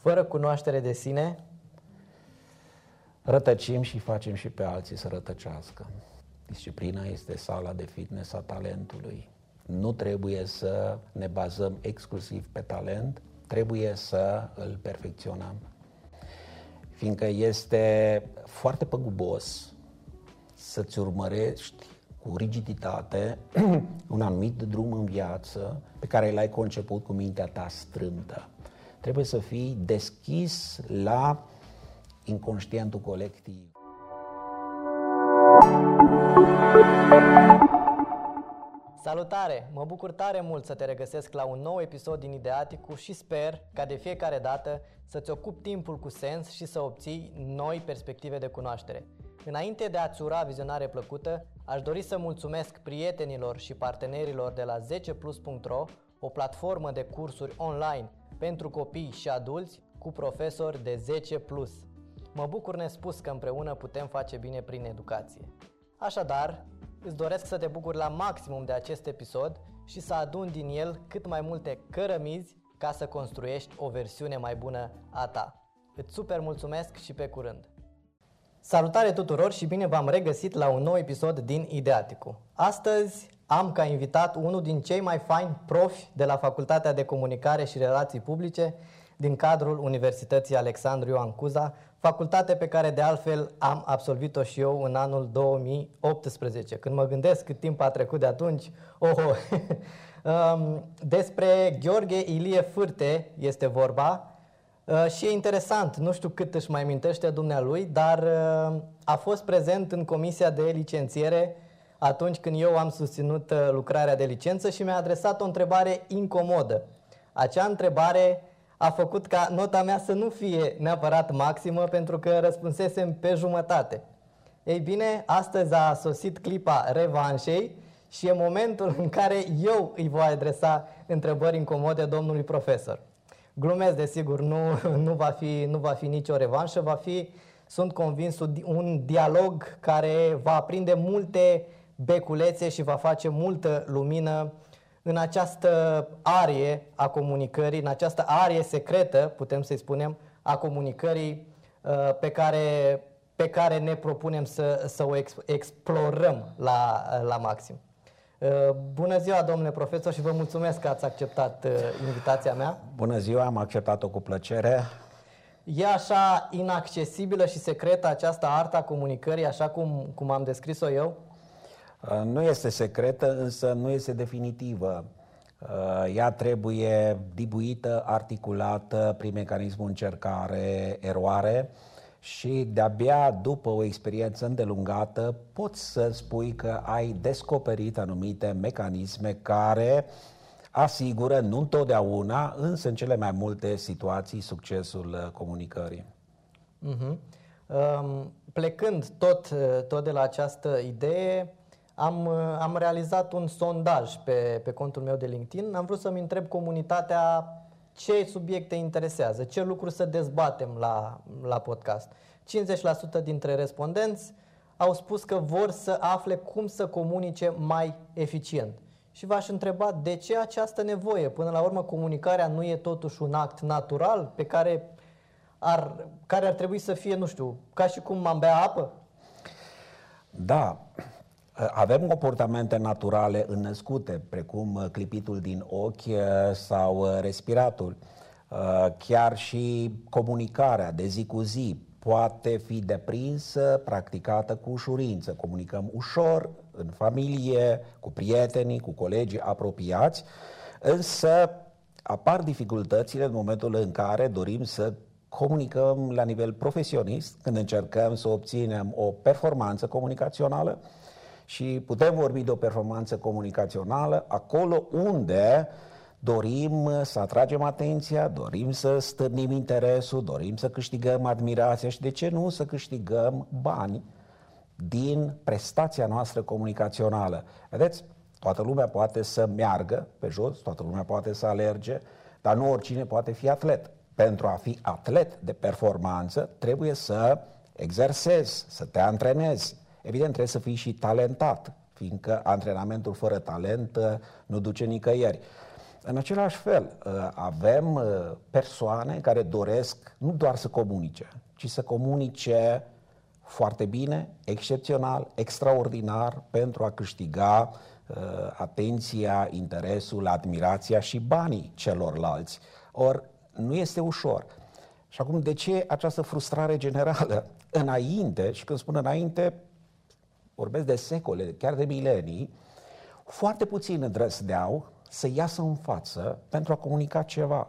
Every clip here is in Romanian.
Fără cunoaștere de sine, rătăcim și facem și pe alții să rătăcească. Disciplina este sala de fitness a talentului. Nu trebuie să ne bazăm exclusiv pe talent, trebuie să îl perfecționăm. Fiindcă este foarte păgubos să-ți urmărești cu rigiditate un anumit drum în viață pe care l-ai conceput cu mintea ta strâmtă. Trebuie să fii deschis la inconștientul colectiv. Salutare! Mă bucur tare mult să te regăsesc la un nou episod din Ideaticu și sper ca de fiecare dată să-ți ocupi timpul cu sens și să obții noi perspective de cunoaștere. Înainte de a-ți ura vizionare plăcută, aș dori să mulțumesc prietenilor și partenerilor de la 10plus.ro, o platformă de cursuri online pentru copii și adulți cu profesori de 10+. Mă bucur nespus că împreună putem face bine prin educație. Așadar, îți doresc să te bucuri la maximum de acest episod și să adun din el cât mai multe cărămizi ca să construiești o versiune mai bună a ta. Îți super mulțumesc și pe curând! Salutare tuturor și bine v-am regăsit la un nou episod din Ideaticu. Astăzi am ca invitat unul din cei mai faini profi de la Facultatea de Comunicare și Relații Publice din cadrul Universității Alexandru Ioan Cuza, facultate pe care de altfel am absolvit-o și eu în anul 2018. Când mă gândesc cât timp a trecut de atunci, oho, um, despre Gheorghe Ilie Fârte este vorba, Uh, și e interesant, nu știu cât își mai mintește dumnealui, dar uh, a fost prezent în comisia de licențiere atunci când eu am susținut uh, lucrarea de licență și mi-a adresat o întrebare incomodă. Acea întrebare a făcut ca nota mea să nu fie neapărat maximă pentru că răspunsesem pe jumătate. Ei bine, astăzi a sosit clipa revanșei și e momentul în care eu îi voi adresa întrebări incomode domnului profesor. Glumesc, desigur, nu, nu, va fi, nu va fi nicio revanșă, va fi, sunt convins, un dialog care va aprinde multe beculețe și va face multă lumină în această arie a comunicării, în această arie secretă, putem să-i spunem, a comunicării uh, pe care, pe care ne propunem să, să o explorăm la, la maxim. Uh, bună ziua, domnule profesor, și vă mulțumesc că ați acceptat uh, invitația mea. Bună ziua, am acceptat-o cu plăcere. E așa inaccesibilă și secretă această artă a comunicării, așa cum, cum am descris-o eu? Uh, nu este secretă, însă nu este definitivă. Ea trebuie dibuită, articulată prin mecanismul încercare-eroare, și de-abia după o experiență îndelungată poți să spui că ai descoperit anumite mecanisme care asigură, nu întotdeauna, însă în cele mai multe situații, succesul uh, comunicării. Uh-huh. Um, plecând tot, uh, tot de la această idee, am, uh, am realizat un sondaj pe, pe contul meu de LinkedIn. Am vrut să-mi întreb comunitatea ce subiecte interesează, ce lucruri să dezbatem la, la podcast. 50% dintre respondenți au spus că vor să afle cum să comunice mai eficient. Și v-aș întreba de ce această nevoie? Până la urmă, comunicarea nu e totuși un act natural pe care ar, care ar trebui să fie, nu știu, ca și cum am bea apă? Da, avem comportamente naturale înnăscute, precum uh, clipitul din ochi uh, sau uh, respiratul. Chiar și comunicarea de zi cu zi poate fi deprinsă, practicată cu ușurință. Comunicăm ușor, în familie, cu prietenii, cu colegii apropiați, însă apar dificultățile în momentul în care dorim să comunicăm la nivel profesionist, când încercăm să obținem o performanță comunicațională, și putem vorbi de o performanță comunicațională acolo unde dorim să atragem atenția, dorim să stârnim interesul, dorim să câștigăm admirația și de ce nu să câștigăm bani din prestația noastră comunicațională. Vedeți, toată lumea poate să meargă pe jos, toată lumea poate să alerge, dar nu oricine poate fi atlet. Pentru a fi atlet de performanță, trebuie să exersezi, să te antrenezi, Evident, trebuie să fii și talentat, fiindcă antrenamentul fără talent uh, nu duce nicăieri. În același fel, uh, avem uh, persoane care doresc nu doar să comunice, ci să comunice foarte bine, excepțional, extraordinar pentru a câștiga uh, atenția, interesul, admirația și banii celorlalți. Or, nu este ușor. Și acum, de ce această frustrare generală? Înainte, și când spun înainte, vorbesc de secole, chiar de milenii, foarte puțin îndrăzneau să iasă în față pentru a comunica ceva.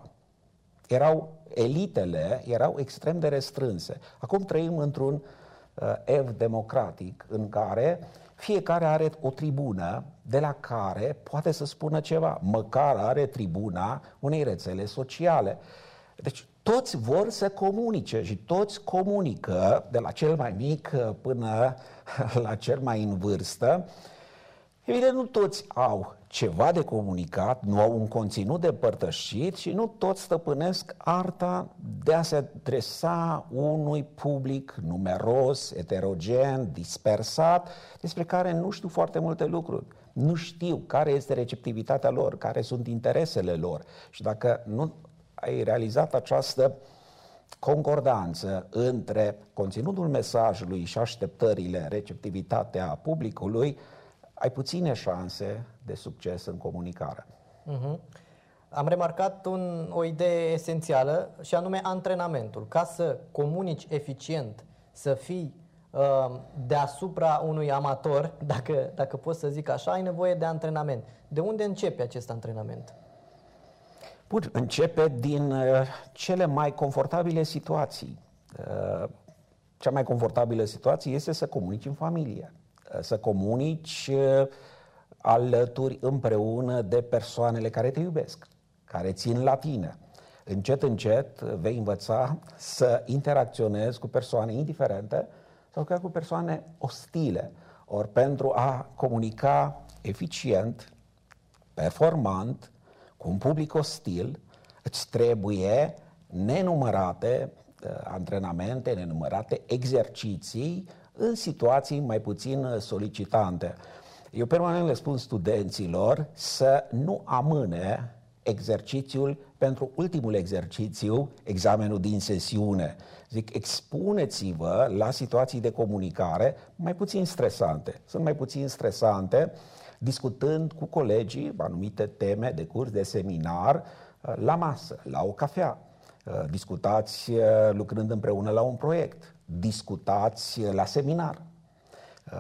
Erau elitele, erau extrem de restrânse. Acum trăim într-un uh, ev democratic în care fiecare are o tribună de la care poate să spună ceva, măcar are tribuna unei rețele sociale. Deci toți vor să comunice și toți comunică, de la cel mai mic până la cel mai în vârstă. Evident, nu toți au ceva de comunicat, nu au un conținut de părtășit și nu toți stăpânesc arta de a se adresa unui public numeros, heterogen, dispersat, despre care nu știu foarte multe lucruri. Nu știu care este receptivitatea lor, care sunt interesele lor. Și dacă nu ai realizat această concordanță între conținutul mesajului și așteptările, receptivitatea publicului, ai puține șanse de succes în comunicare. Uh-huh. Am remarcat un, o idee esențială și anume antrenamentul. Ca să comunici eficient, să fii uh, deasupra unui amator, dacă, dacă pot să zic așa, ai nevoie de antrenament. De unde începe acest antrenament? Bun, începe din uh, cele mai confortabile situații. Uh, cea mai confortabilă situație este să comunici în familie, uh, să comunici uh, alături împreună de persoanele care te iubesc, care țin la tine. Încet, încet vei învăța să interacționezi cu persoane indiferente sau chiar cu persoane ostile. Ori pentru a comunica eficient, performant, cu un public ostil, îți trebuie nenumărate uh, antrenamente, nenumărate exerciții în situații mai puțin solicitante. Eu permanent le spun studenților să nu amâne exercițiul pentru ultimul exercițiu, examenul din sesiune. Zic, expuneți-vă la situații de comunicare mai puțin stresante. Sunt mai puțin stresante discutând cu colegii anumite teme de curs, de seminar, uh, la masă, la o cafea. Uh, discutați uh, lucrând împreună la un proiect, discutați la seminar,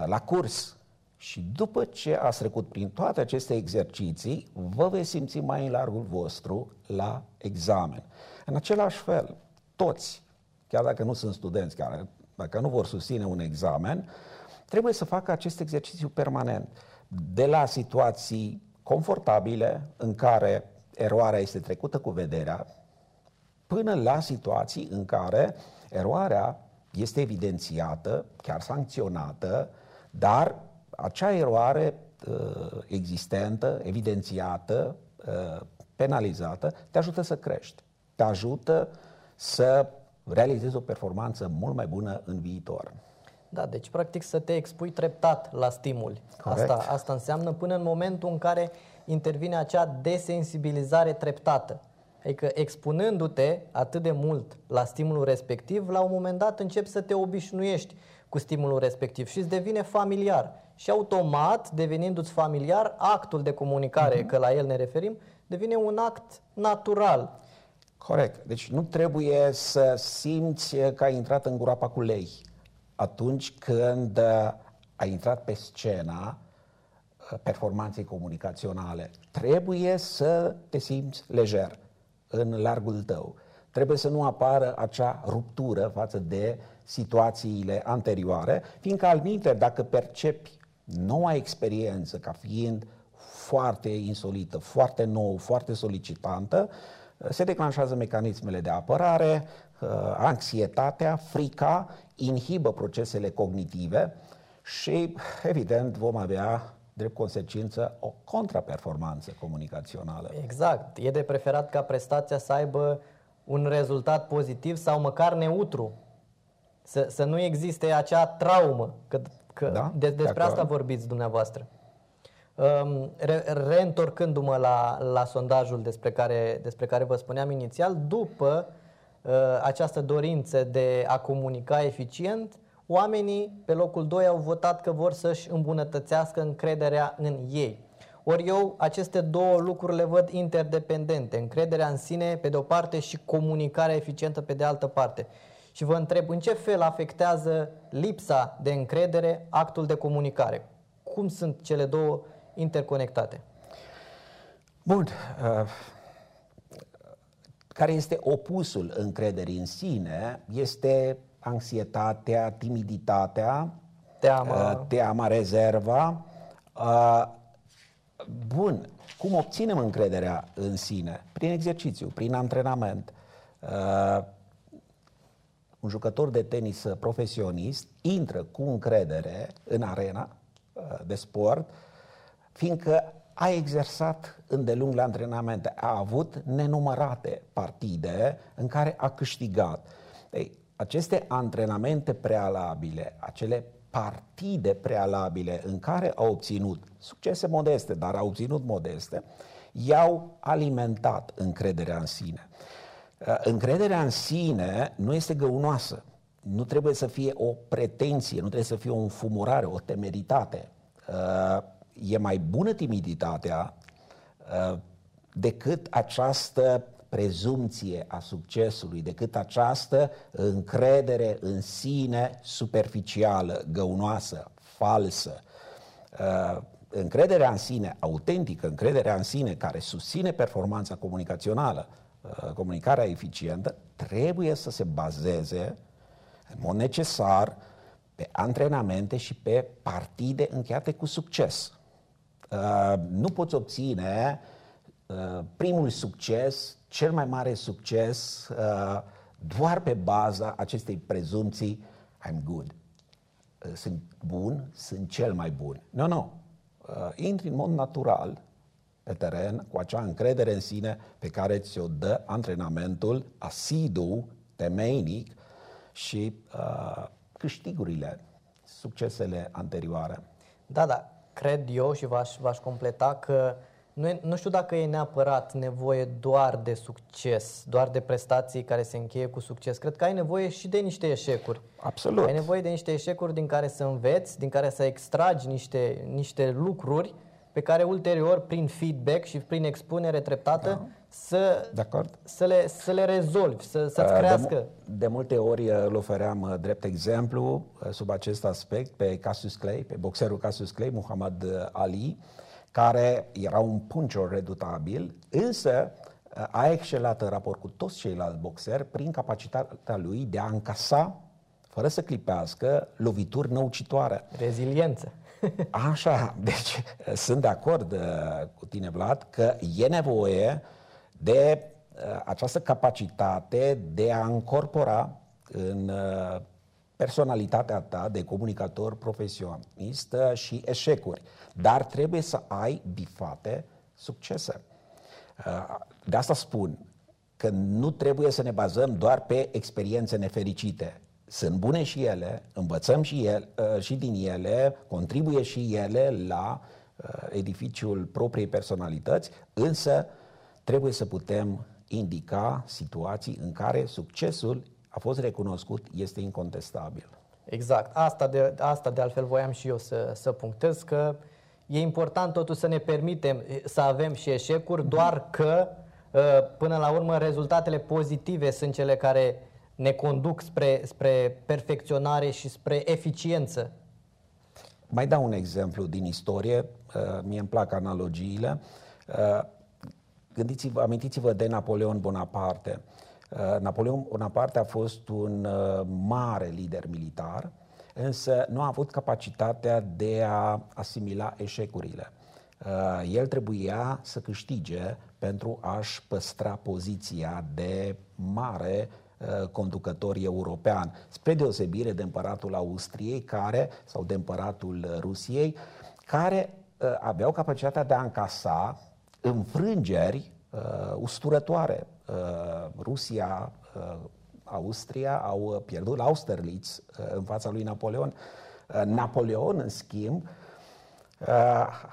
la curs, și după ce ați trecut prin toate aceste exerciții, vă veți simți mai în largul vostru la examen. În același fel, toți, chiar dacă nu sunt studenți, chiar dacă nu vor susține un examen, trebuie să facă acest exercițiu permanent. De la situații confortabile, în care eroarea este trecută cu vederea, până la situații în care eroarea este evidențiată, chiar sancționată, dar acea eroare uh, existentă, evidențiată, uh, penalizată, te ajută să crești, te ajută să realizezi o performanță mult mai bună în viitor. Da, deci practic să te expui treptat la stimuli. Asta, asta înseamnă până în momentul în care intervine acea desensibilizare treptată. Adică expunându-te atât de mult la stimulul respectiv, la un moment dat începi să te obișnuiești cu stimulul respectiv și îți devine familiar și automat, devenindu-ți familiar, actul de comunicare, uh-huh. că la el ne referim, devine un act natural. Corect. Deci nu trebuie să simți că ai intrat în groapa cu lei atunci când ai intrat pe scena uh, performanței comunicaționale. Trebuie să te simți lejer în largul tău. Trebuie să nu apară acea ruptură față de situațiile anterioare, fiindcă al minte, dacă percepi noua experiență ca fiind foarte insolită, foarte nouă, foarte solicitantă, se declanșează mecanismele de apărare, uh, anxietatea, frica, inhibă procesele cognitive și, evident, vom avea drept consecință o contraperformanță comunicațională. Exact. E de preferat ca prestația să aibă un rezultat pozitiv sau măcar neutru. Să, să nu existe acea traumă, că Că da, de, despre asta vorbiți dumneavoastră. Um, re- reîntorcându-mă la, la sondajul despre care, despre care vă spuneam inițial, după uh, această dorință de a comunica eficient, oamenii pe locul 2 au votat că vor să-și îmbunătățească încrederea în ei. Ori eu aceste două lucruri le văd interdependente, încrederea în sine pe de o parte și comunicarea eficientă pe de altă parte. Și vă întreb în ce fel afectează lipsa de încredere actul de comunicare? Cum sunt cele două interconectate? Bun. Uh, care este opusul încrederii în sine? Este anxietatea, timiditatea, teama, uh, teama rezerva. Uh, bun, cum obținem încrederea în sine? Prin exercițiu, prin antrenament. Uh, un jucător de tenis profesionist intră cu încredere în arena de sport, fiindcă a exersat îndelung la antrenamente, a avut nenumărate partide în care a câștigat. Ei, aceste antrenamente prealabile, acele partide prealabile în care au obținut succese modeste, dar au obținut modeste, i-au alimentat încrederea în sine. Uh, încrederea în sine nu este găunoasă, nu trebuie să fie o pretenție, nu trebuie să fie o înfumurare, o temeritate. Uh, e mai bună timiditatea uh, decât această prezumție a succesului, decât această încredere în sine superficială, găunoasă, falsă. Uh, încrederea în sine autentică, încrederea în sine care susține performanța comunicațională, uh, comunicarea eficientă, trebuie să se bazeze în mod necesar pe antrenamente și pe partide încheiate cu succes. Uh, nu poți obține primul succes cel mai mare succes uh, doar pe baza acestei prezumții I'm good. Uh, sunt bun, sunt cel mai bun. Nu, nu. Uh, intri în mod natural pe teren cu acea încredere în sine pe care ți-o dă antrenamentul asidu, temeinic și uh, câștigurile, succesele anterioare. Da, da, cred eu și v-aș, v-aș completa că uh, nu, e, nu știu dacă e neapărat nevoie doar de succes, doar de prestații care se încheie cu succes. Cred că ai nevoie și de niște eșecuri. Absolut. Ai nevoie de niște eșecuri din care să înveți, din care să extragi niște, niște lucruri pe care ulterior, prin feedback și prin expunere treptată, da. Să, să, le, să le rezolvi, să, să-ți crească. De, de multe ori uh, îl ofeream uh, drept exemplu uh, sub acest aspect pe Cassius Clay, pe boxerul Cassius Clay, Muhammad Ali, care era un puncher redutabil, însă uh, a excelat în raport cu toți ceilalți boxeri prin capacitatea lui de a încasa, fără să clipească, lovituri năucitoare. Reziliență. Așa, deci uh, sunt de acord uh, cu tine, Vlad, că e nevoie de această capacitate de a încorpora în personalitatea ta de comunicator profesionist și eșecuri. Dar trebuie să ai bifate succese. Uh, de asta spun că nu trebuie să ne bazăm doar pe experiențe nefericite. Sunt bune și ele, învățăm și, ele, uh, și din ele, contribuie și ele la uh, edificiul propriei personalități, însă trebuie să putem indica situații în care succesul a fost recunoscut, este incontestabil. Exact. Asta de, asta de altfel voiam și eu să, să punctez, că e important totuși să ne permitem să avem și eșecuri, doar că până la urmă rezultatele pozitive sunt cele care ne conduc spre, spre perfecționare și spre eficiență. Mai dau un exemplu din istorie, mie îmi plac analogiile. Gândiți-vă, amintiți-vă de Napoleon Bonaparte. Uh, Napoleon Bonaparte a fost un uh, mare lider militar, însă nu a avut capacitatea de a asimila eșecurile. Uh, el trebuia să câștige pentru a-și păstra poziția de mare conducător european, spre deosebire de împăratul Austriei care, sau de împăratul Rusiei, care aveau capacitatea de a încasa înfrângeri uh, usturătoare. Uh, Rusia, uh, Austria au pierdut la Austerlitz uh, în fața lui Napoleon. Uh, Napoleon, în schimb,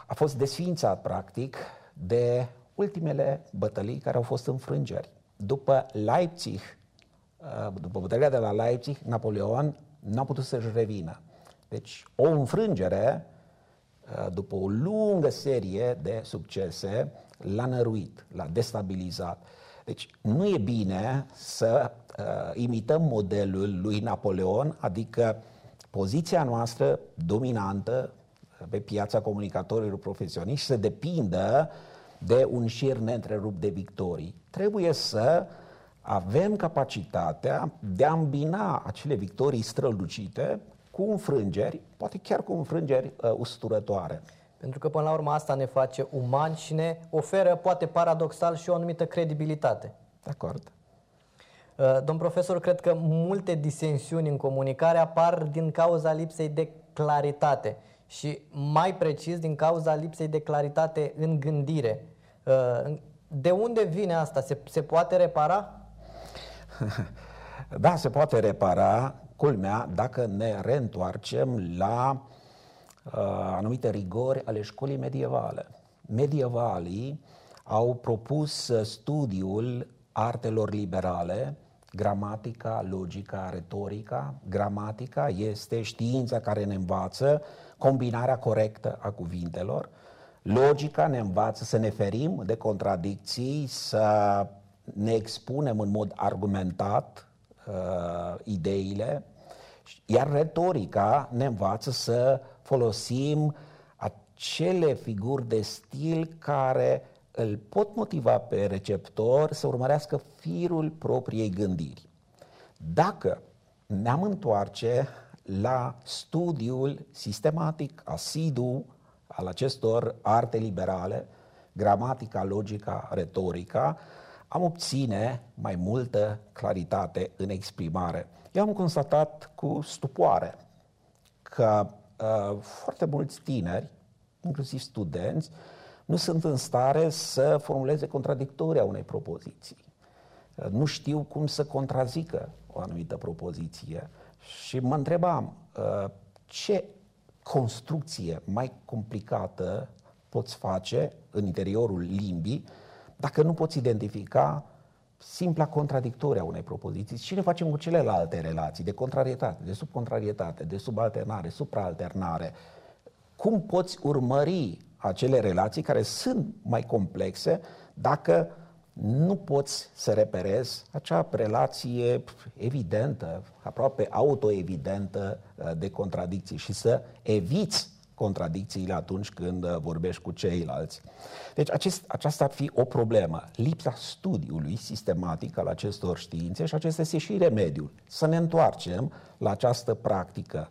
a fost desfințat, practic, de ultimele bătălii care au fost înfrângeri. După Leipzig, după bătălia de la Leipzig, Napoleon n-a putut să-și revină. Deci, o înfrângere, după o lungă serie de succese, l-a năruit, l-a destabilizat. Deci nu e bine să uh, imităm modelul lui Napoleon, adică poziția noastră dominantă pe piața comunicatorilor profesioniști să depindă de un șir neîntrerupt de victorii. Trebuie să avem capacitatea de a îmbina acele victorii strălucite cu înfrângeri, poate chiar cu înfrângeri uh, usturătoare. Pentru că până la urmă asta ne face umani și ne oferă, poate paradoxal, și o anumită credibilitate. De acord. Uh, domn profesor, cred că multe disensiuni în comunicare apar din cauza lipsei de claritate și mai precis din cauza lipsei de claritate în gândire. Uh, de unde vine asta? Se, se poate repara? Da, se poate repara, culmea, dacă ne reîntoarcem la uh, anumite rigori ale școlii medievale. Medievalii au propus studiul artelor liberale, gramatica, logica, retorica. Gramatica este știința care ne învață combinarea corectă a cuvintelor. Logica ne învață să ne ferim de contradicții, să ne expunem în mod argumentat uh, ideile, iar retorica ne învață să folosim acele figuri de stil care îl pot motiva pe receptor să urmărească firul propriei gândiri. Dacă ne-am întoarce la studiul sistematic, asidu al acestor arte liberale, gramatica, logica, retorica, am obține mai multă claritate în exprimare. Eu am constatat cu stupoare că uh, foarte mulți tineri, inclusiv studenți, nu sunt în stare să formuleze contradictoria unei propoziții. Uh, nu știu cum să contrazică o anumită propoziție și mă întrebam uh, ce construcție mai complicată poți face în interiorul limbii dacă nu poți identifica simpla contradictoria unei propoziții, ce ne facem cu celelalte relații de contrarietate, de subcontrarietate, de subalternare, supraalternare? Cum poți urmări acele relații care sunt mai complexe dacă nu poți să reperezi acea relație evidentă, aproape autoevidentă uh, de contradicții și să eviți contradicțiile atunci când uh, vorbești cu ceilalți. Deci acest, aceasta ar fi o problemă. Lipsa studiului sistematic al acestor științe și acesta este și remediul. Să ne întoarcem la această practică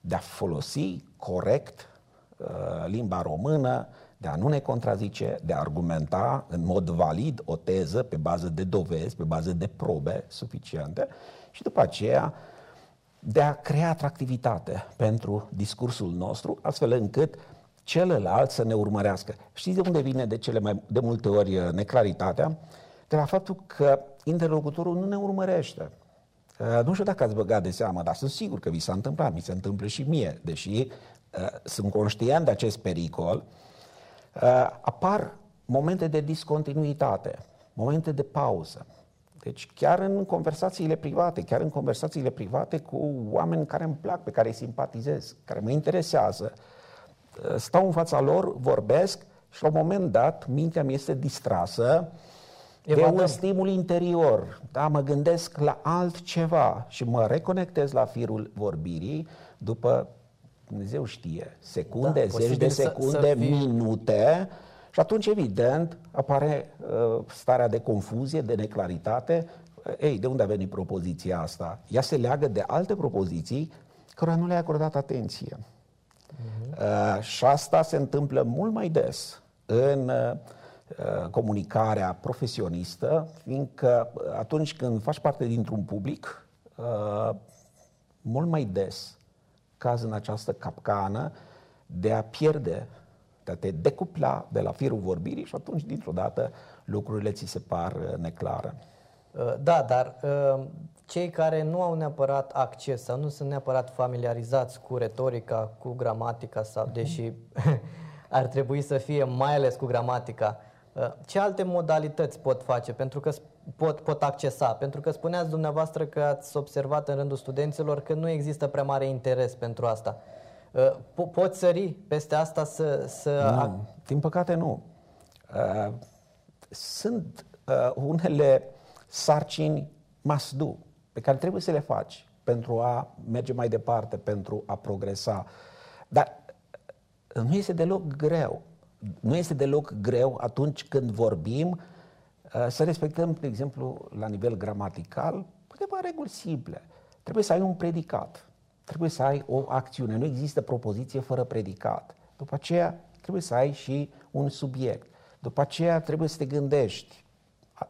de a folosi corect uh, limba română, de a nu ne contrazice, de a argumenta în mod valid o teză pe bază de dovezi, pe bază de probe suficiente și după aceea de a crea atractivitate pentru discursul nostru, astfel încât celălalt să ne urmărească. Știți de unde vine de cele mai de multe ori uh, neclaritatea? De la faptul că interlocutorul nu ne urmărește. Uh, nu știu dacă ați băgat de seamă, dar sunt sigur că vi s-a întâmplat, mi se întâmplă și mie, deși uh, sunt conștient de acest pericol, apar momente de discontinuitate, momente de pauză, deci chiar în conversațiile private, chiar în conversațiile private cu oameni care îmi plac, pe care îi simpatizez, care mă interesează, stau în fața lor, vorbesc și la un moment dat mintea mi este distrasă Evadăm. de un stimul interior. Da, mă gândesc la altceva și mă reconectez la firul vorbirii după, Dumnezeu știe, secunde, da, zeci de secunde, să, să fii... minute, și atunci, evident, apare uh, starea de confuzie, de neclaritate. Ei, de unde a venit propoziția asta? Ea se leagă de alte propoziții care nu le-ai acordat atenție. Uh-huh. Uh, și asta se întâmplă mult mai des în uh, comunicarea profesionistă, fiindcă atunci când faci parte dintr-un public, uh, mult mai des caz în această capcană de a pierde de a te decupla de la firul vorbirii și atunci, dintr-o dată, lucrurile ți se par uh, neclare. Da, dar cei care nu au neapărat acces sau nu sunt neapărat familiarizați cu retorica, cu gramatica sau mhm. deși ar trebui să fie mai ales cu gramatica, ce alte modalități pot face pentru că pot, pot accesa? Pentru că spuneați dumneavoastră că ați observat în rândul studenților că nu există prea mare interes pentru asta. Po- poți sări peste asta să... să nu, din păcate nu. Sunt unele sarcini must do pe care trebuie să le faci pentru a merge mai departe, pentru a progresa. Dar nu este deloc greu. Nu este deloc greu atunci când vorbim uh, să respectăm, de exemplu, la nivel gramatical, câteva reguli simple. Trebuie să ai un predicat, trebuie să ai o acțiune. Nu există propoziție fără predicat. După aceea trebuie să ai și un subiect. După aceea trebuie să te gândești,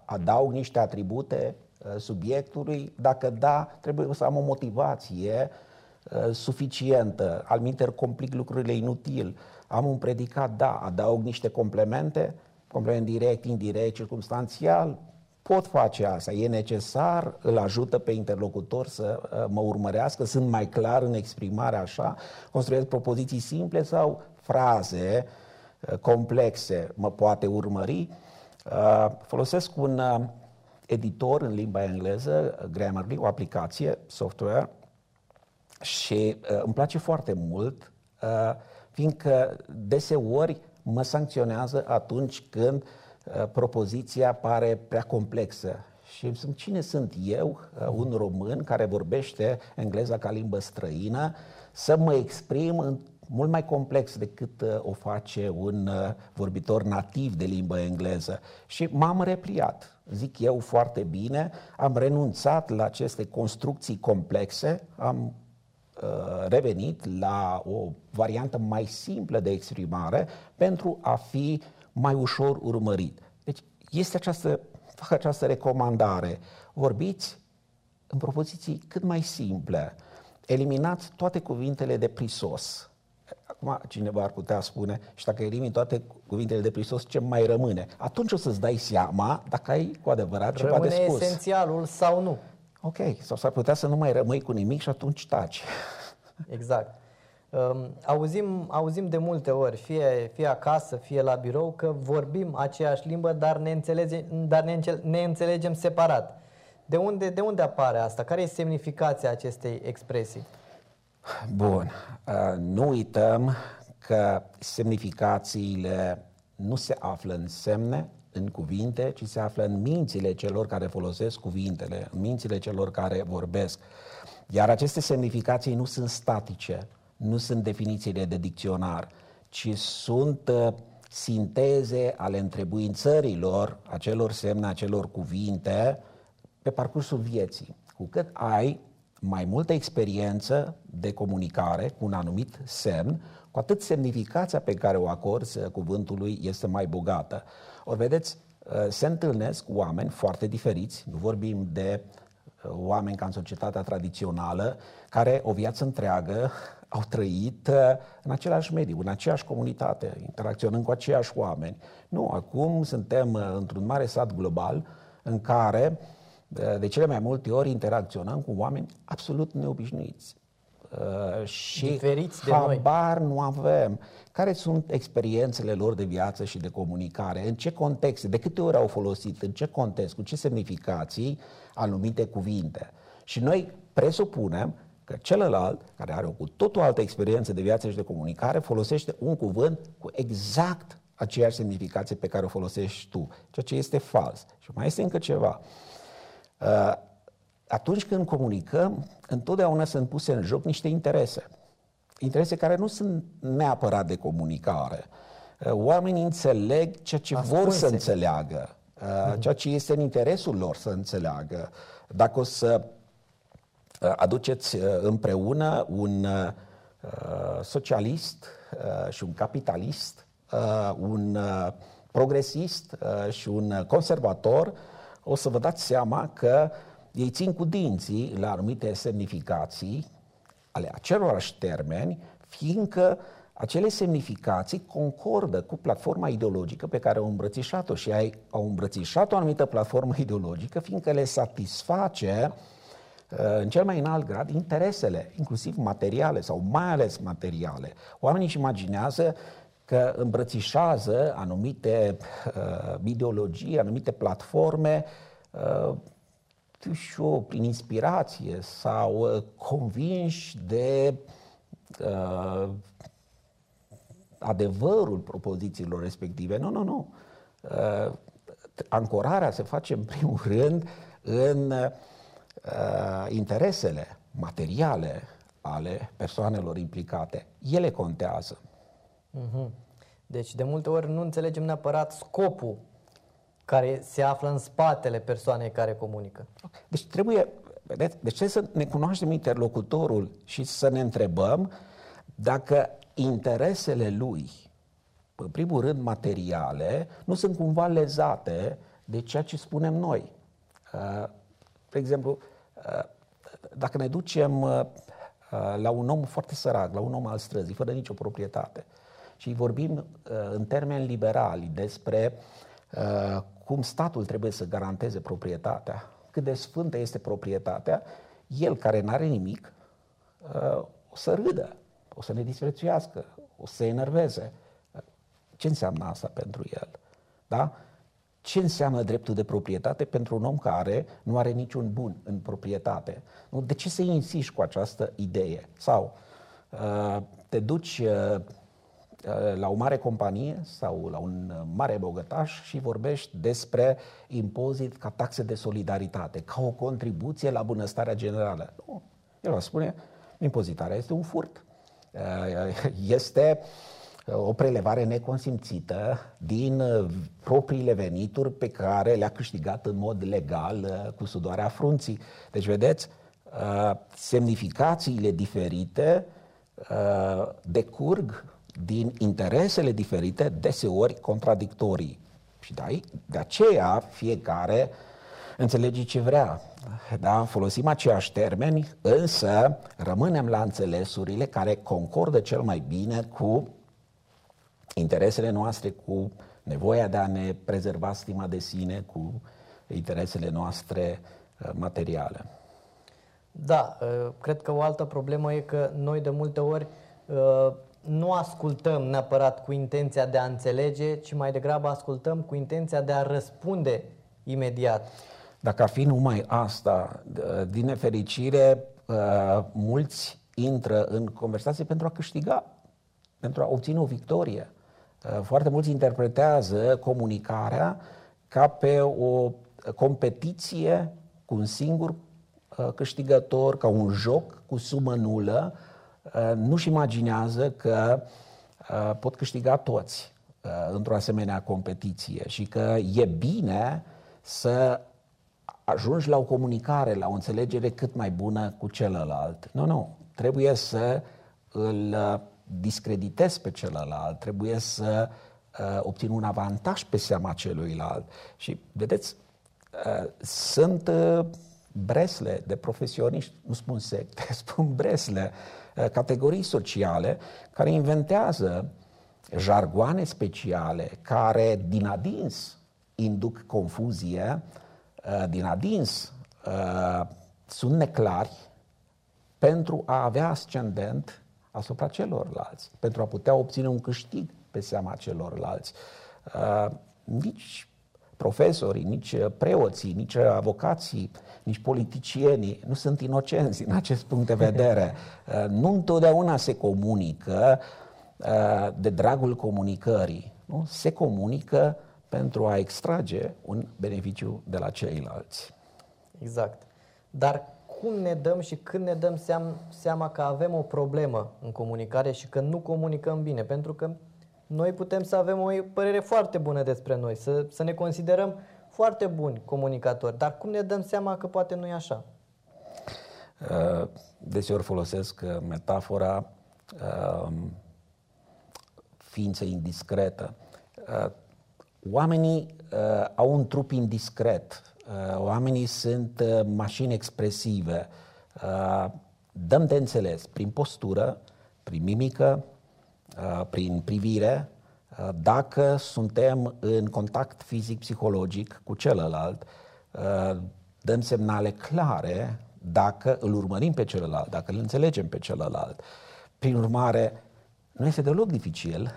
adaug niște atribute Uh, subiectului, dacă da, trebuie să am o motivație uh, suficientă, al minter complic lucrurile inutil, am un predicat, da, adaug niște complemente, complement direct, indirect, circumstanțial, pot face asta, e necesar, îl ajută pe interlocutor să uh, mă urmărească, sunt mai clar în exprimare așa, construiesc propoziții simple sau fraze complexe, mă poate urmări. Folosesc un editor în limba engleză, Grammarly, o aplicație, software, și uh, îmi place foarte mult, uh, fiindcă deseori mă sancționează atunci când uh, propoziția pare prea complexă. Și sunt cine sunt eu, uh, un român care vorbește engleza ca limbă străină, să mă exprim în mult mai complex decât uh, o face un uh, vorbitor nativ de limbă engleză. Și m-am repliat zic eu foarte bine, am renunțat la aceste construcții complexe, am uh, revenit la o variantă mai simplă de exprimare pentru a fi mai ușor urmărit. Deci este această, fac această recomandare. Vorbiți în propoziții cât mai simple. Eliminați toate cuvintele de prisos Acum cineva ar putea spune, și dacă elimini toate cuvintele de prisos, ce mai rămâne? Atunci o să-ți dai seama dacă ai cu adevărat ceva rămâne de spus. esențialul sau nu. Ok, sau s-ar putea să nu mai rămâi cu nimic și atunci taci. Exact. Um, auzim, auzim de multe ori, fie, fie acasă, fie la birou, că vorbim aceeași limbă, dar ne înțelegem, dar ne, ne înțelegem separat. De unde, de unde apare asta? Care este semnificația acestei expresii? Bun. Nu uităm că semnificațiile nu se află în semne, în cuvinte, ci se află în mințile celor care folosesc cuvintele, în mințile celor care vorbesc. Iar aceste semnificații nu sunt statice, nu sunt definițiile de dicționar, ci sunt sinteze ale întrebuințărilor acelor semne, acelor cuvinte pe parcursul vieții. Cu cât ai mai multă experiență de comunicare cu un anumit semn, cu atât semnificația pe care o acorzi cuvântului este mai bogată. Ori vedeți, uh, se întâlnesc oameni foarte diferiți, nu vorbim de uh, oameni ca în societatea tradițională, care o viață întreagă au trăit uh, în același mediu, în aceeași comunitate, interacționând cu aceiași oameni. Nu, acum suntem într-un mare sat global în care de cele mai multe ori interacționăm cu oameni absolut neobișnuiți. Uh, și Diferiți de habar noi. nu avem. Care sunt experiențele lor de viață și de comunicare? În ce contexte? De câte ori au folosit? În ce context? Cu ce semnificații anumite cuvinte? Și noi presupunem că celălalt, care are o cu totul altă experiență de viață și de comunicare, folosește un cuvânt cu exact aceeași semnificație pe care o folosești tu, ceea ce este fals. Și mai este încă ceva. Uh, atunci când comunicăm, întotdeauna sunt puse în joc niște interese. Interese care nu sunt neapărat de comunicare. Uh, oamenii înțeleg ceea ce Ascunse. vor să înțeleagă, uh, ceea ce este în interesul lor să înțeleagă. Dacă o să aduceți împreună un socialist și un capitalist, un progresist și un conservator, o să vă dați seama că ei țin cu dinții la anumite semnificații ale acelorași termeni, fiindcă acele semnificații concordă cu platforma ideologică pe care au îmbrățișat-o și ai, au îmbrățișat o anumită platformă ideologică fiindcă le satisface uh, în cel mai înalt grad interesele, inclusiv materiale sau mai ales materiale. Oamenii își imaginează că îmbrățișează anumite uh, ideologii, anumite platforme uh, știu, prin inspirație sau uh, convinși de uh, adevărul propozițiilor respective. Nu, nu, nu. Uh, ancorarea se face în primul rând în uh, interesele materiale ale persoanelor implicate. Ele contează. Mm-hmm. Deci, de multe ori nu înțelegem neapărat scopul care se află în spatele persoanei care comunică. Deci trebuie, vedeți, deci trebuie să ne cunoaștem interlocutorul și să ne întrebăm dacă interesele lui, în primul rând materiale, nu sunt cumva lezate de ceea ce spunem noi. Uh, de exemplu, uh, dacă ne ducem uh, la un om foarte sărac, la un om al străzii, fără nicio proprietate, și vorbim în termeni liberali despre cum statul trebuie să garanteze proprietatea, cât de sfântă este proprietatea, el care nu are nimic o să râdă, o să ne disprețuiască, o să se enerveze. Ce înseamnă asta pentru el? Da? Ce înseamnă dreptul de proprietate pentru un om care nu are niciun bun în proprietate? De ce să insiști cu această idee? Sau uh, te duci uh, la o mare companie sau la un mare bogătaș și vorbești despre impozit ca taxe de solidaritate, ca o contribuție la bunăstarea generală. Nu. El va spune, impozitarea este un furt. Uh, este o prelevare neconsimțită din uh, propriile venituri pe care le-a câștigat în mod legal uh, cu sudoarea frunții. Deci, vedeți, semnificațiile diferite decurg din interesele diferite, deseori contradictorii. Și de, de aceea fiecare înțelege ce vrea. Da? Folosim aceiași termeni, însă rămânem la înțelesurile care concordă cel mai bine cu interesele noastre, cu nevoia de a ne prezerva stima de sine, cu interesele noastre uh, materiale. Da, uh, cred că o altă problemă e că noi de multe ori uh, nu ascultăm neapărat cu intenția de a înțelege, ci mai degrabă ascultăm cu intenția de a răspunde imediat. Dacă ar fi numai asta, din nefericire, uh, mulți intră în conversație pentru a câștiga, pentru a obține o victorie. Uh, foarte mulți interpretează comunicarea ca pe o competiție cu un singur uh, câștigător, ca un joc cu sumă nulă, nu-și imaginează că pot câștiga toți într-o asemenea competiție și că e bine să ajungi la o comunicare, la o înțelegere cât mai bună cu celălalt. Nu, nu. Trebuie să îl uh, discreditezi pe celălalt, trebuie să uh, obțin un avantaj pe seama celuilalt. Și, vedeți, uh, sunt uh, bresle de profesioniști, nu spun secte, spun bresle, uh, categorii sociale care inventează jargoane speciale care din adins induc confuzie uh, Uh, din adins uh, sunt neclari pentru a avea ascendent asupra celorlalți, pentru a putea obține un câștig pe seama celorlalți. Uh, nici profesorii, nici preoții, nici avocații, nici politicienii nu sunt inocenți în acest punct de vedere. Nu întotdeauna se comunică de dragul comunicării. Nu? Se comunică pentru a extrage un beneficiu de la ceilalți. Exact. Dar cum ne dăm și când ne dăm seama, seama că avem o problemă în comunicare și că nu comunicăm bine? Pentru că noi putem să avem o părere foarte bună despre noi, să, să ne considerăm foarte buni comunicatori, dar cum ne dăm seama că poate nu e așa? Uh, deseori folosesc uh, metafora uh, ființă indiscretă Oamenii uh, au un trup indiscret, uh, oamenii sunt uh, mașini expresive. Uh, dăm de înțeles prin postură, prin mimică, uh, prin privire, uh, dacă suntem în contact fizic-psihologic cu celălalt, dăm semnale clare dacă îl urmărim pe celălalt, dacă îl înțelegem pe celălalt. Prin urmare, nu este deloc dificil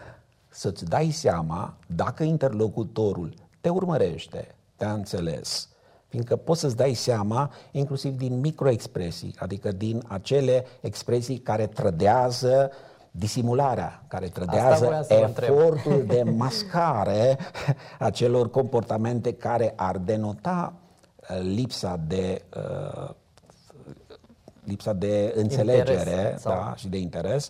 să-ți dai seama dacă interlocutorul te urmărește, te-a înțeles, fiindcă poți să-ți dai seama inclusiv din microexpresii, adică din acele expresii care trădează disimularea, care trădează efortul de mascare a celor comportamente care ar denota uh, lipsa de uh, lipsa de înțelegere interes, da, și de interes.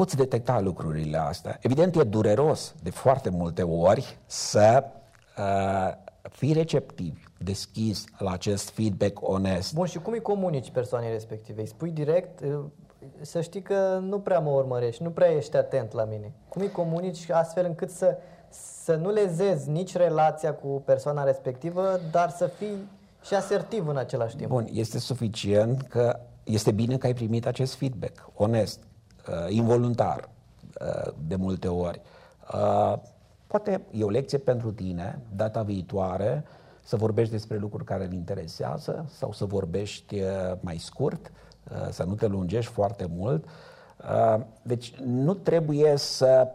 Poți detecta lucrurile astea. Evident, e dureros de foarte multe ori să uh, fii receptiv, deschis la acest feedback onest. Bun, și cum îi comunici persoanei respective? Îi spui direct, să știi că nu prea mă urmărești, nu prea ești atent la mine. Cum îi comunici astfel încât să, să nu lezezi nici relația cu persoana respectivă, dar să fii și asertiv în același timp? Bun, este suficient că este bine că ai primit acest feedback, onest, uh, involuntar, uh, de multe ori. Uh, Poate e o lecție pentru tine, data viitoare, să vorbești despre lucruri care îl interesează sau să vorbești uh, mai scurt, uh, să nu te lungești foarte mult. Uh, deci nu trebuie să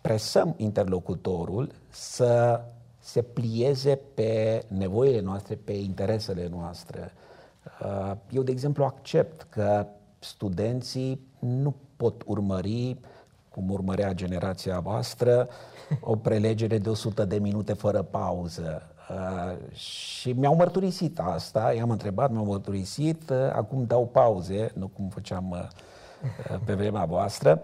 presăm interlocutorul să se plieze pe nevoile noastre, pe interesele noastre. Eu, de exemplu, accept că studenții nu pot urmări, cum urmărea generația voastră, o prelegere de 100 de minute fără pauză. Uh, și mi-au mărturisit asta, i-am întrebat, mi-au mărturisit, uh, acum dau pauze, nu cum făceam uh, uh pe vremea voastră,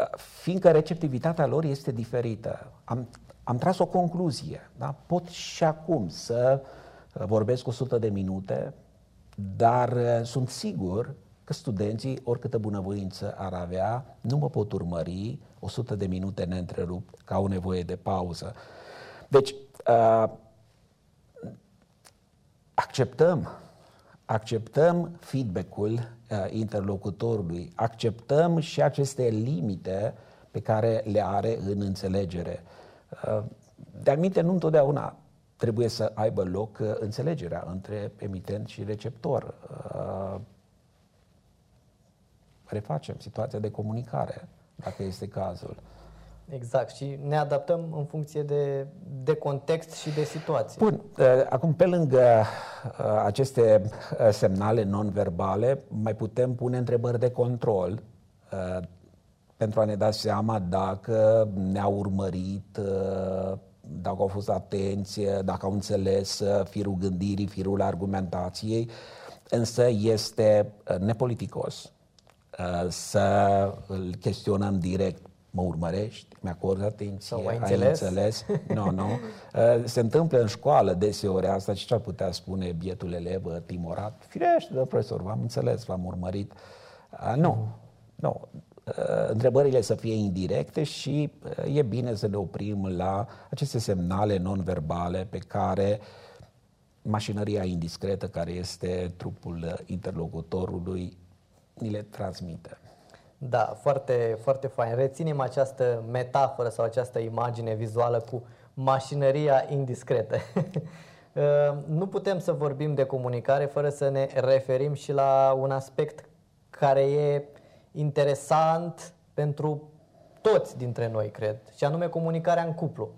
uh, fiindcă receptivitatea lor este diferită. Am, am tras o concluzie, da? pot și acum să uh, vorbesc 100 de minute, dar uh, sunt sigur că studenții, oricâtă bunăvoință ar avea, nu mă pot urmări 100 de minute neîntrerupt, ca au nevoie de pauză. Deci, uh, acceptăm, acceptăm feedback-ul uh, interlocutorului, acceptăm și aceste limite pe care le are în înțelegere. Uh, de aminte, nu întotdeauna trebuie să aibă loc uh, înțelegerea între emitent și receptor. Uh, refacem situația de comunicare dacă este cazul. Exact, și ne adaptăm în funcție de, de context și de situație. Bun, uh, acum pe lângă uh, aceste uh, semnale non-verbale, mai putem pune întrebări de control pentru a ne da seama dacă ne-au urmărit, dacă au fost atenție, dacă au înțeles firul gândirii, firul argumentației, însă este nepoliticos Uh, să îl chestionăm direct. Mă urmărești? Mi-acorzi atenție? Sau ai înțeles? Ai înțeles? Nu, nu. Uh, se întâmplă în școală deseori asta și ce ar putea spune bietul elev uh, timorat? Firește, de profesor, v-am înțeles, v-am urmărit. Nu, nu. Întrebările să fie indirecte și e bine să ne oprim la aceste semnale non-verbale pe care mașinăria indiscretă care este trupul interlocutorului ni le transmită. Da, foarte, foarte fain. Reținem această metaforă sau această imagine vizuală cu mașinăria indiscretă. Uh, nu putem să vorbim de comunicare fără să ne referim și la un aspect care e interesant pentru toți dintre noi, cred, și anume comunicarea în cuplu.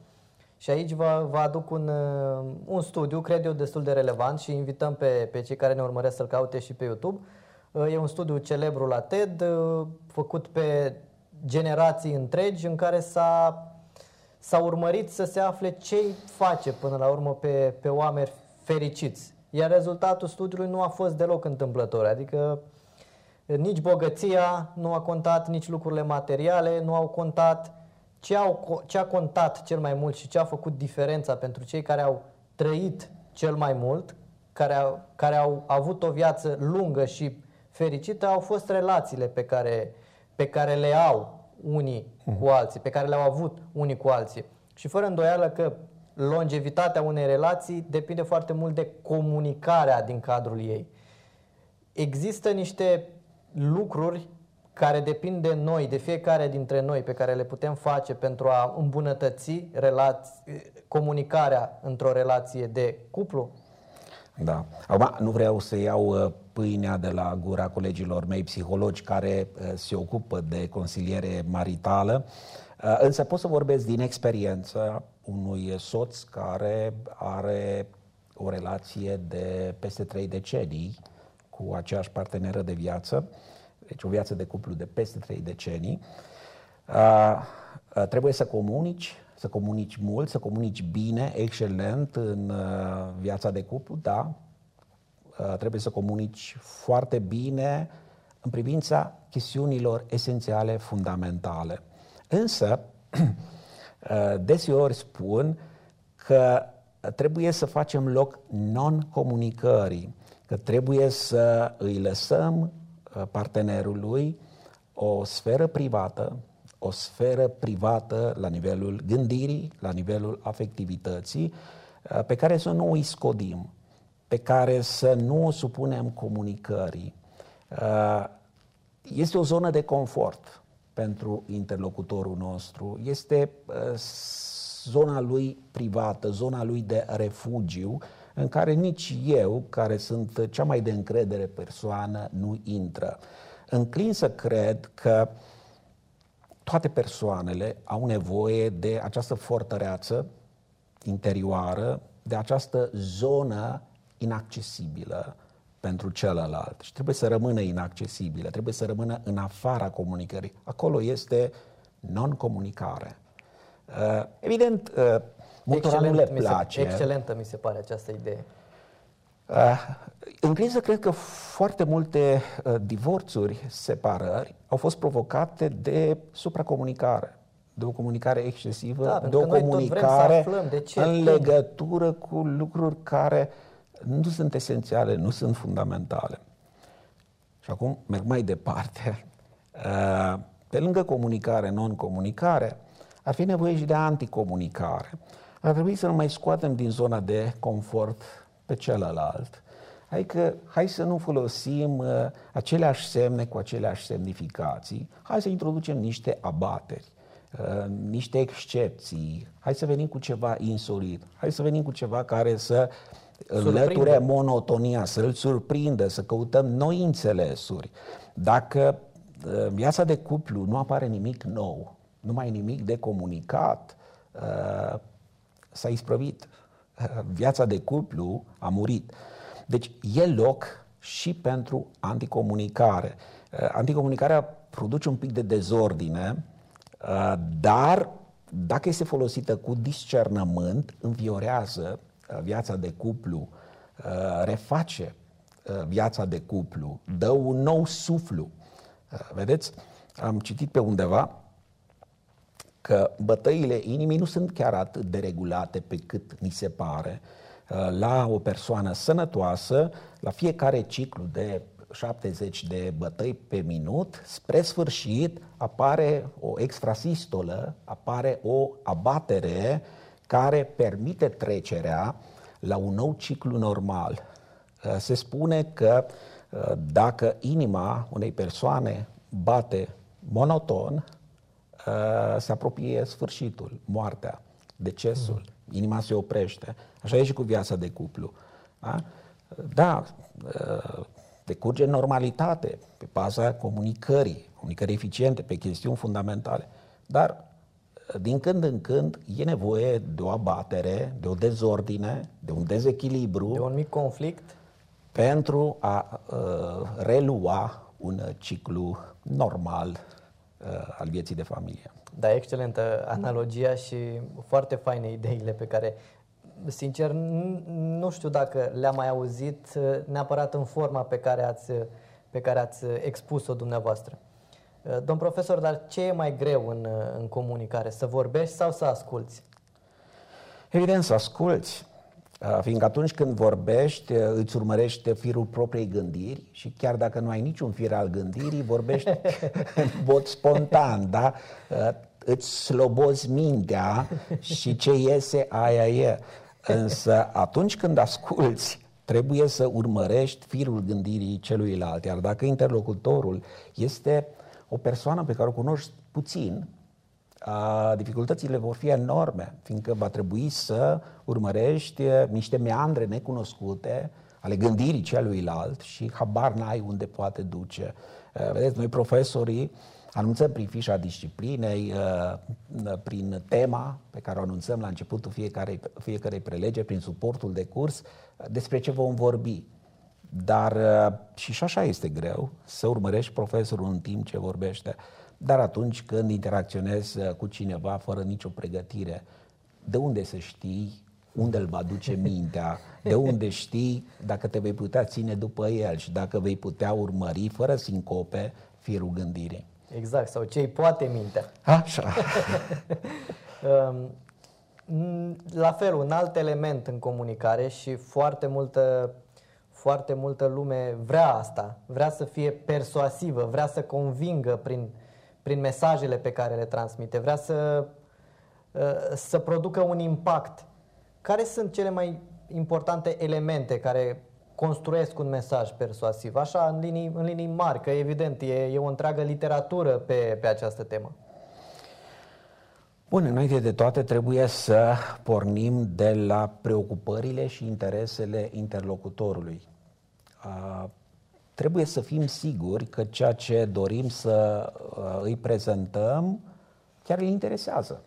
Și aici vă, vă aduc un, uh, un studiu, cred eu, destul de relevant și invităm pe, pe cei care ne urmăresc să-l caute și pe YouTube. Uh, e un studiu celebru la TED, uh, făcut pe generații întregi, în care s-a, s-a urmărit să se afle ce face până la urmă pe, pe oameni fericiți. Iar rezultatul studiului nu a fost deloc întâmplător, adică uh, nici bogăția nu a contat, nici lucrurile materiale nu au contat. Ce, au, ce a contat cel mai mult și ce a făcut diferența pentru cei care au trăit cel mai mult, care au, care au avut o viață lungă și fericită au fost relațiile pe care, pe care le au unii uh-huh. cu alții, pe care le-au avut unii cu alții. Și fără îndoială că longevitatea unei relații depinde foarte mult de comunicarea din cadrul ei. Există niște lucruri care depind de noi, de fiecare dintre noi, pe care le putem face pentru a îmbunătăți relați, comunicarea într-o relație de cuplu? Da. Acum, nu vreau să iau uh, pâinea de la gura colegilor mei psihologi care uh, se ocupă de consiliere maritală, uh, însă pot să vorbesc din experiență unui soț care are o relație de peste trei decenii cu aceeași parteneră de viață, deci o viață de cuplu de peste trei decenii. Trebuie să comunici, să comunici mult, să comunici bine, excelent în uh, viața de cuplu, da, uh, trebuie să comunici foarte bine în privința chestiunilor esențiale, fundamentale. Însă, uh, deseori spun că trebuie să facem loc non-comunicării, că trebuie să îi lăsăm partenerului o sferă privată, o sferă privată la nivelul gândirii, la nivelul afectivității, uh, pe care să nu o scodim, pe care să nu o supunem comunicării. Uh, este o zonă de confort pentru interlocutorul nostru, este uh, zona lui privată, zona lui de refugiu, în care nici eu, care sunt cea mai de încredere persoană, nu intră. Înclin să cred că uh, toate persoanele au nevoie de această fortăreață interioară, de această zonă inaccesibilă pentru celălalt și trebuie să rămână inaccesibilă, trebuie să rămână în afara comunicării. Acolo este non-comunicare. Uh, evident, uh, multora nu le place. Mi se, excelentă mi se pare această idee. Uh, în criză cred că foarte multe uh, divorțuri, separări au fost provocate de supracomunicare, de o comunicare excesivă, da, de o comunicare de ce, în cum? legătură cu lucruri care nu sunt esențiale, nu sunt fundamentale. Și acum merg mai departe. Uh, pe lângă comunicare, non-comunicare, ar fi nevoie și de anticomunicare. Ar trebui să nu mai scoatem din zona de confort pe celălalt. Adică hai să nu folosim uh, aceleași semne cu aceleași semnificații, hai să introducem niște abateri, uh, niște excepții, hai să venim cu ceva insolit, hai să venim cu ceva care să înlăture monotonia, să-l surprindă, să căutăm noi înțelesuri. Dacă uh, viața de cuplu nu apare nimic nou, nu mai nimic de comunicat, uh, s-a isprăvit viața de cuplu a murit. Deci e loc și pentru anticomunicare. Uh, anticomunicarea produce un pic de dezordine, uh, dar dacă este folosită cu discernământ, înviorează uh, viața de cuplu, reface viața de cuplu, dă un nou suflu. Vedeți, am citit pe undeva că bătăile inimii nu sunt chiar atât de regulate pe cât ni se pare. Uh, la o persoană sănătoasă, la fiecare ciclu de 70 de bătăi pe minut, spre sfârșit apare o extrasistolă, apare o abatere care permite trecerea la un nou ciclu normal. Uh, se spune că uh, dacă inima unei persoane bate monoton, Uh, se apropie sfârșitul, moartea, decesul, mm. inima se oprește. Așa e și cu viața de cuplu. Da, da uh, decurge normalitate pe baza comunicării, comunicării eficiente, pe chestiuni fundamentale. Dar uh, din când în când e nevoie de o abatere, de o dezordine, de un dezechilibru. De un mic conflict. Pentru a uh, relua un ciclu normal uh, al vieții de familie. Da, excelentă analogia și foarte faine ideile pe care, sincer, nu știu dacă le-am mai auzit uh, neapărat în forma pe care ați, pe care ați expus-o dumneavoastră. Uh, domn profesor, dar ce e mai greu în, uh, în comunicare? Să vorbești sau să asculți? Evident, să asculți. Uh, fiindcă atunci când vorbești, uh, îți urmărești firul propriei gândiri și chiar dacă nu ai niciun fir al gândirii, vorbești în mod spontan, da? Uh, îți slobozi mintea și ce iese, aia e. Însă atunci când asculți, trebuie să urmărești firul gândirii celuilalt. Iar dacă interlocutorul este o persoană pe care o cunoști puțin, dificultățile vor fi enorme, fiindcă va trebui să urmărești niște meandre necunoscute ale gândirii celuilalt și habar n-ai unde poate duce. Vedeți, noi profesorii anunțăm prin fișa disciplinei, prin tema pe care o anunțăm la începutul fiecarei, fiecarei prelege, prin suportul de curs, despre ce vom vorbi. Dar și, și așa este greu să urmărești profesorul în timp ce vorbește. Dar atunci când interacționezi uh, cu cineva fără nicio pregătire, de unde să știi unde îl va duce mintea, de unde știi dacă te vei putea ține după el și dacă vei putea urmări fără sincope firul gândirii. Exact, sau ce poate mintea. Așa. Um, la fel, un alt element în comunicare și foarte multă, foarte multă lume vrea asta, vrea să fie persuasivă, vrea să convingă prin prin mesajele pe care le transmite, vrea să, uh, să producă un impact. Care sunt cele mai importante elemente care construiesc un mesaj persuasiv? Așa, în linii, în linii mari, că evident e, e o întreagă literatură pe, pe această temă. Bun, înainte de toate trebuie să pornim de la preocupările și interesele interlocutorului. Uh, trebuie să fim siguri că ceea ce dorim să uh, îi prezentăm chiar îi interesează.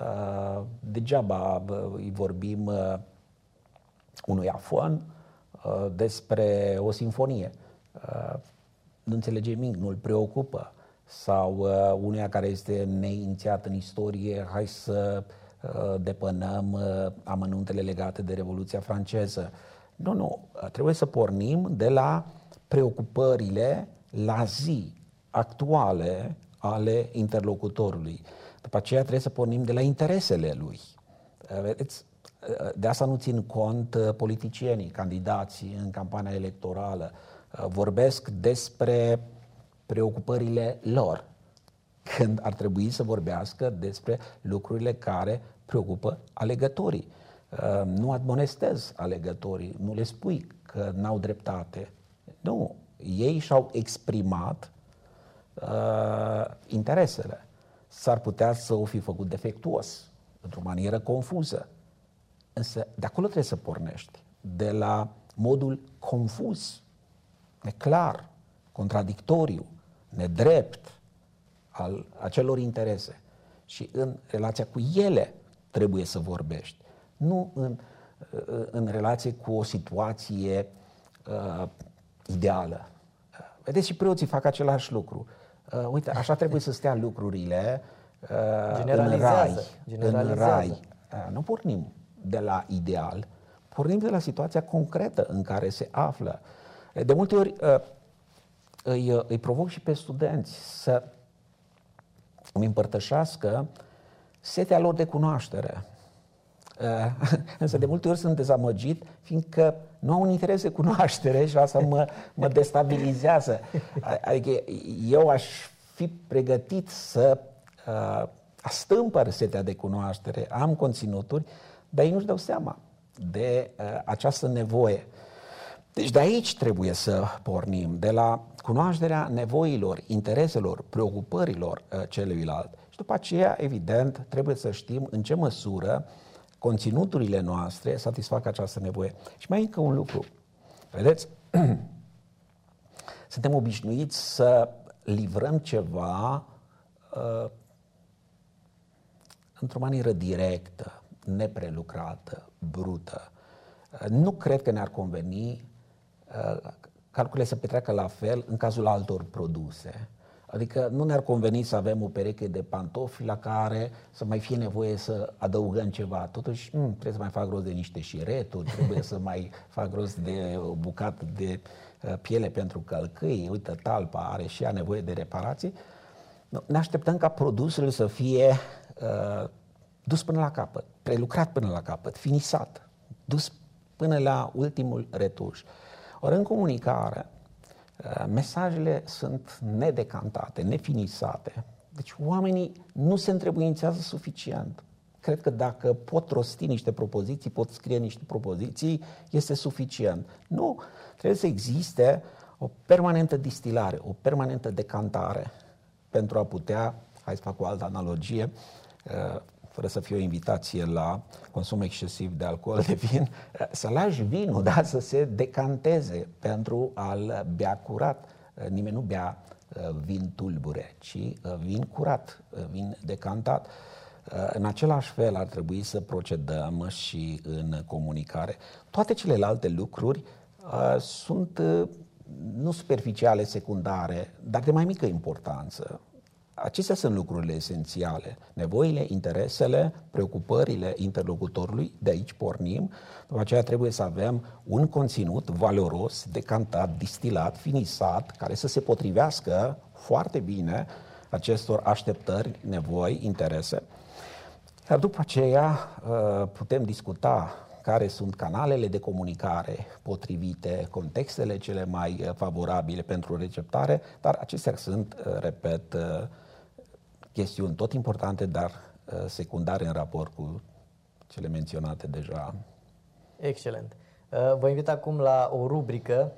Uh, degeaba îi vorbim uh, unui afon despre o sinfonie. Nu înțelege nimic, nu-l preocupă. Sau uneia care este neinițiat în istorie, hai să depănăm amănuntele legate de Revoluția franceză. Nu, nu, trebuie să pornim de la uh, preocupările la zi actuale ale interlocutorului. După aceea trebuie să pornim de la interesele lui. Vedeți, de asta nu țin cont uh, politicienii, candidații în campania electorală. Uh, vorbesc despre preocupările lor, când ar trebui să vorbească despre lucrurile care preocupă alegătorii. Uh, nu admonestez alegătorii, nu le spui că n-au dreptate, nu, ei și-au exprimat uh, interesele. S-ar putea să o fi făcut defectuos, într-o manieră confuză. Însă de acolo trebuie să pornești, de la modul confuz, neclar, contradictoriu, nedrept al acelor interese. Și în relația cu ele trebuie să vorbești, nu în, uh, în relație cu o situație uh, ideală. Vedeți, și preoții fac același lucru. Uh, uite, așa trebuie să stea lucrurile uh, în rai. În rai. Uh, nu pornim de la ideal, pornim de la situația concretă în care se află. De multe ori uh, îi, îi provoc și pe studenți să îmi împărtășească setea lor de cunoaștere. Uh, însă de multe ori sunt dezamăgit, fiindcă nu au un interes de cunoaștere și asta mă, mă destabilizează. Adică eu aș fi pregătit să uh, astâmpăr setea de cunoaștere, am conținuturi, dar ei nu-și dau seama de uh, această nevoie. Deci de aici trebuie să pornim, de la cunoașterea nevoilor, intereselor, preocupărilor uh, celuilalt. Și după aceea, evident, trebuie să știm în ce măsură uh, conținuturile noastre satisfac această nevoie. Și mai încă un lucru. Vedeți? Suntem obișnuiți să livrăm ceva uh, într-o manieră directă, neprelucrată, brută. Uh, nu cred că ne-ar conveni uh, calculele să petreacă la fel în cazul altor produse. Adică nu ne-ar conveni să avem o pereche de pantofi la care să mai fie nevoie să adăugăm ceva. Totuși, m- mm, trebuie să mai fac rost de niște șireturi, trebuie să mai fac rost de o bucată de uh, piele pentru călcâi. Uite, talpa are și ea nevoie de reparații. Ne așteptăm ca produsul să fie uh, dus până la capăt, prelucrat până la capăt, finisat, dus până la ultimul retuș. Ori în comunicare, Uh, mesajele sunt nedecantate, nefinisate. Deci oamenii nu se întrebuințează suficient. Cred că dacă pot rosti niște propoziții, pot scrie niște propoziții, este suficient. Nu, trebuie să existe o permanentă distilare, o permanentă decantare pentru a putea, hai să fac o altă analogie, uh, fără să fie o invitație la consum excesiv de alcool, de vin, uh, să lași vinul, da, să se decanteze pentru a-l bea curat. Uh, nimeni nu bea vin tulbure, ci vin curat, vin decantat. În același fel ar trebui să procedăm și în comunicare. Toate celelalte lucruri uh, sunt uh, nu superficiale, secundare, dar de mai mică importanță. Acestea sunt lucrurile esențiale. Nevoile, interesele, preocupările interlocutorului, de aici pornim. După aceea trebuie să avem un conținut valoros, decantat, distilat, finisat, care să se potrivească foarte bine acestor așteptări, nevoi, interese. Iar după aceea uh, putem discuta care sunt canalele de comunicare potrivite, contextele cele mai uh, favorabile pentru receptare, dar acestea sunt, uh, repet, chestiuni tot importante, dar secundare în raport cu cele menționate deja. Excelent. Vă invit acum la o rubrică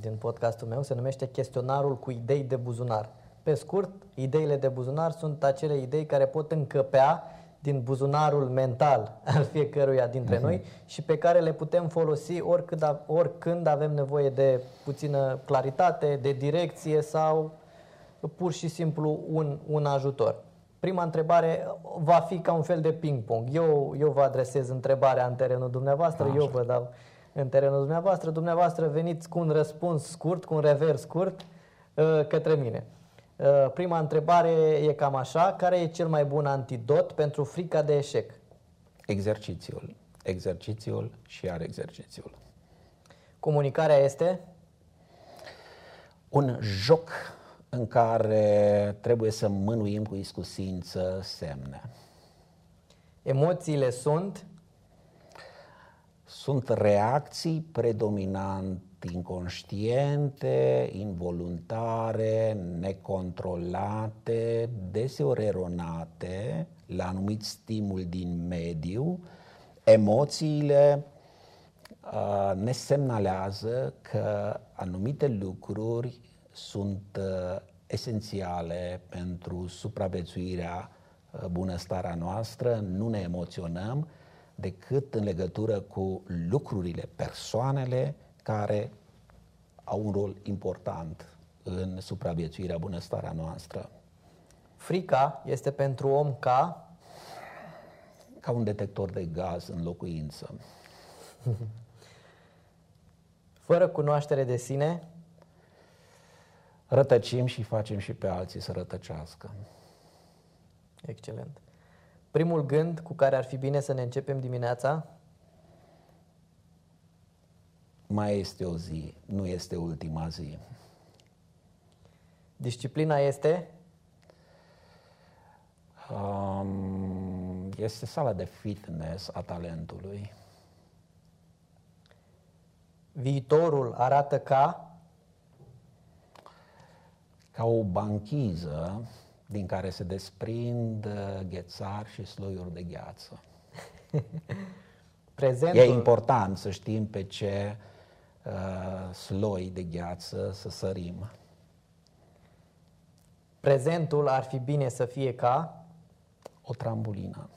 din podcastul meu, se numește Chestionarul cu idei de buzunar. Pe scurt, ideile de buzunar sunt acele idei care pot încăpea din buzunarul mental al fiecăruia dintre uh-huh. noi și pe care le putem folosi oricând, oricând avem nevoie de puțină claritate, de direcție sau pur și simplu un, un ajutor. Prima întrebare va fi ca un fel de ping-pong. Eu, eu vă adresez întrebarea în terenul dumneavoastră, Așa. eu vă dau în terenul dumneavoastră, dumneavoastră veniți cu un răspuns scurt, cu un revers scurt uh, către mine. Uh, prima întrebare e cam așa. Care e cel mai bun antidot pentru frica de eșec? Exercițiul. Exercițiul și iar exercițiul. Comunicarea este? Un joc în care trebuie să mânuim cu iscusință semne. Emoțiile sunt? Sunt reacții predominant inconștiente, involuntare, necontrolate, deseori eronate la anumit stimul din mediu, emoțiile uh, ne semnalează că anumite lucruri sunt uh, esențiale pentru supraviețuirea uh, bunăstarea noastră, nu ne emoționăm decât în legătură cu lucrurile, persoanele care au un rol important în supraviețuirea, bunăstarea noastră. Frica este pentru om ca? Ca un detector de gaz în locuință. Fără cunoaștere de sine? Rătăcim și facem și pe alții să rătăcească. Excelent. Primul gând cu care ar fi bine să ne începem dimineața? Mai este o zi, nu este ultima zi. Disciplina este? Um, este sala de fitness a talentului. Viitorul arată ca? Ca o banchiză din care se desprind uh, ghețari și sloiuri de gheață. Prezentul... E important să știm pe ce uh, sloi de gheață să sărim. Prezentul ar fi bine să fie ca o trambulină.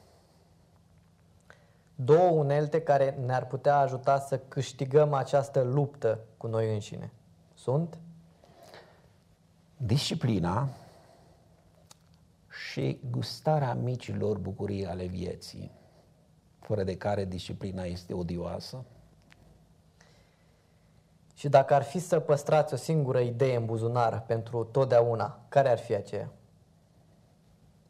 Două unelte care ne-ar putea ajuta să câștigăm această luptă cu noi înșine. Sunt? Disciplina și gustarea micilor bucurii ale vieții, fără de care disciplina este odioasă. Și dacă ar fi să păstrați o singură idee în buzunar pentru totdeauna, care ar fi aceea?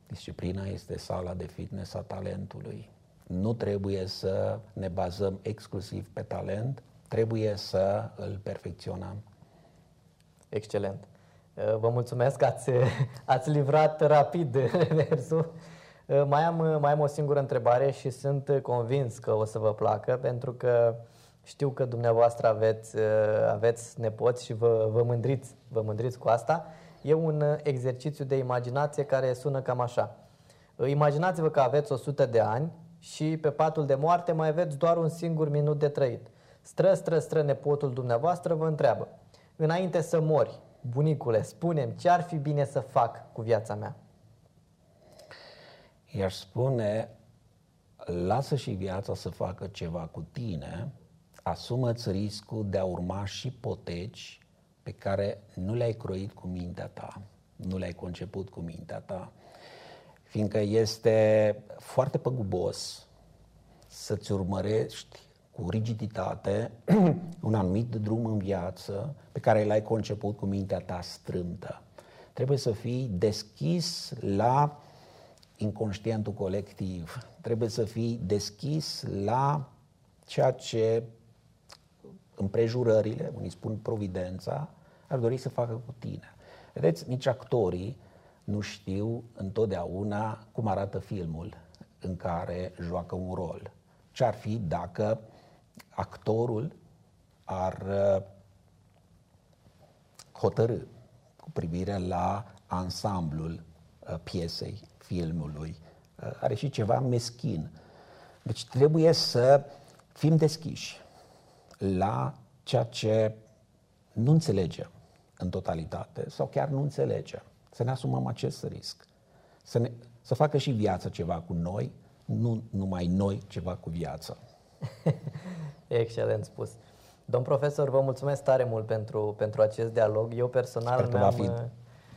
Disciplina este sala de fitness a talentului. Nu trebuie să ne bazăm exclusiv pe talent, trebuie să îl perfecționăm. Excelent. Uh, vă mulțumesc că ați, ați livrat rapid versul. Uh, mai am, mai am o singură întrebare și sunt convins că o să vă placă, pentru că știu că dumneavoastră aveți, uh, aveți nepoți și vă, vă, mândriți, vă mândriți cu asta. E un uh, exercițiu de imaginație care sună cam așa. Uh, imaginați-vă că aveți 100 de ani și pe patul de moarte mai aveți doar un singur minut de trăit. Stră, stră, stră nepotul dumneavoastră vă întreabă. Înainte să mori, bunicule, spunem ce ar fi bine să fac cu viața mea? I-aș spune, lasă și viața să facă ceva cu tine, asumă-ți riscul de a urma și poteci pe care nu le-ai croit cu mintea ta, nu le-ai conceput cu mintea ta, fiindcă este foarte păgubos să-ți urmărești cu rigiditate un anumit drum în viață pe care l-ai conceput cu mintea ta strâmtă. Trebuie să fii deschis la inconștientul colectiv, trebuie să fii deschis la ceea ce împrejurările, unii spun providența, ar dori să facă cu tine. Vedeți, nici actorii nu știu întotdeauna cum arată filmul în care joacă un rol. Ce ar fi dacă actorul ar uh, hotărâ cu privire la ansamblul uh, piesei, filmului. Uh, are și ceva meschin. Deci trebuie să fim deschiși la ceea ce nu înțelegem în totalitate sau chiar nu înțelegem. Să ne asumăm acest risc. Să, ne, să facă și viața ceva cu noi, nu numai noi ceva cu viața. Excelent spus. Domn profesor, vă mulțumesc tare mult pentru, pentru acest dialog. Eu personal Sper că va fi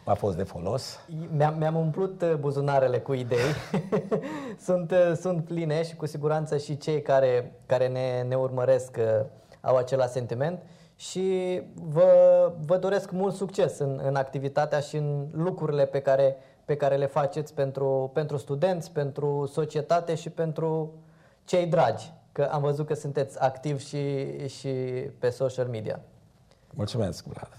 a fost de folos. Mi-am, mi-am umplut uh, buzunarele cu idei. sunt, uh, sunt pline și cu siguranță și cei care, care ne, ne urmăresc uh, au același sentiment și vă, vă doresc mult succes în, în activitatea și în lucrurile pe care, pe care le faceți pentru, pentru studenți, pentru societate și pentru cei dragi că am văzut că sunteți activ și, și pe social media. Mulțumesc, Vlad.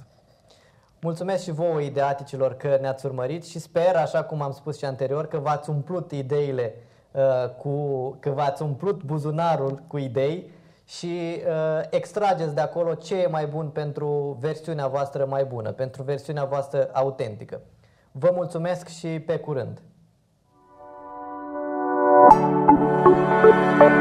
Mulțumesc și vouă ideaticilor că ne-ați urmărit și sper, așa cum am spus și anterior, că v-ați umplut ideile uh, cu, că v-ați umplut buzunarul cu idei și uh, extrageți de acolo ce e mai bun pentru versiunea voastră mai bună, pentru versiunea voastră autentică. Vă mulțumesc și pe curând! Thank you.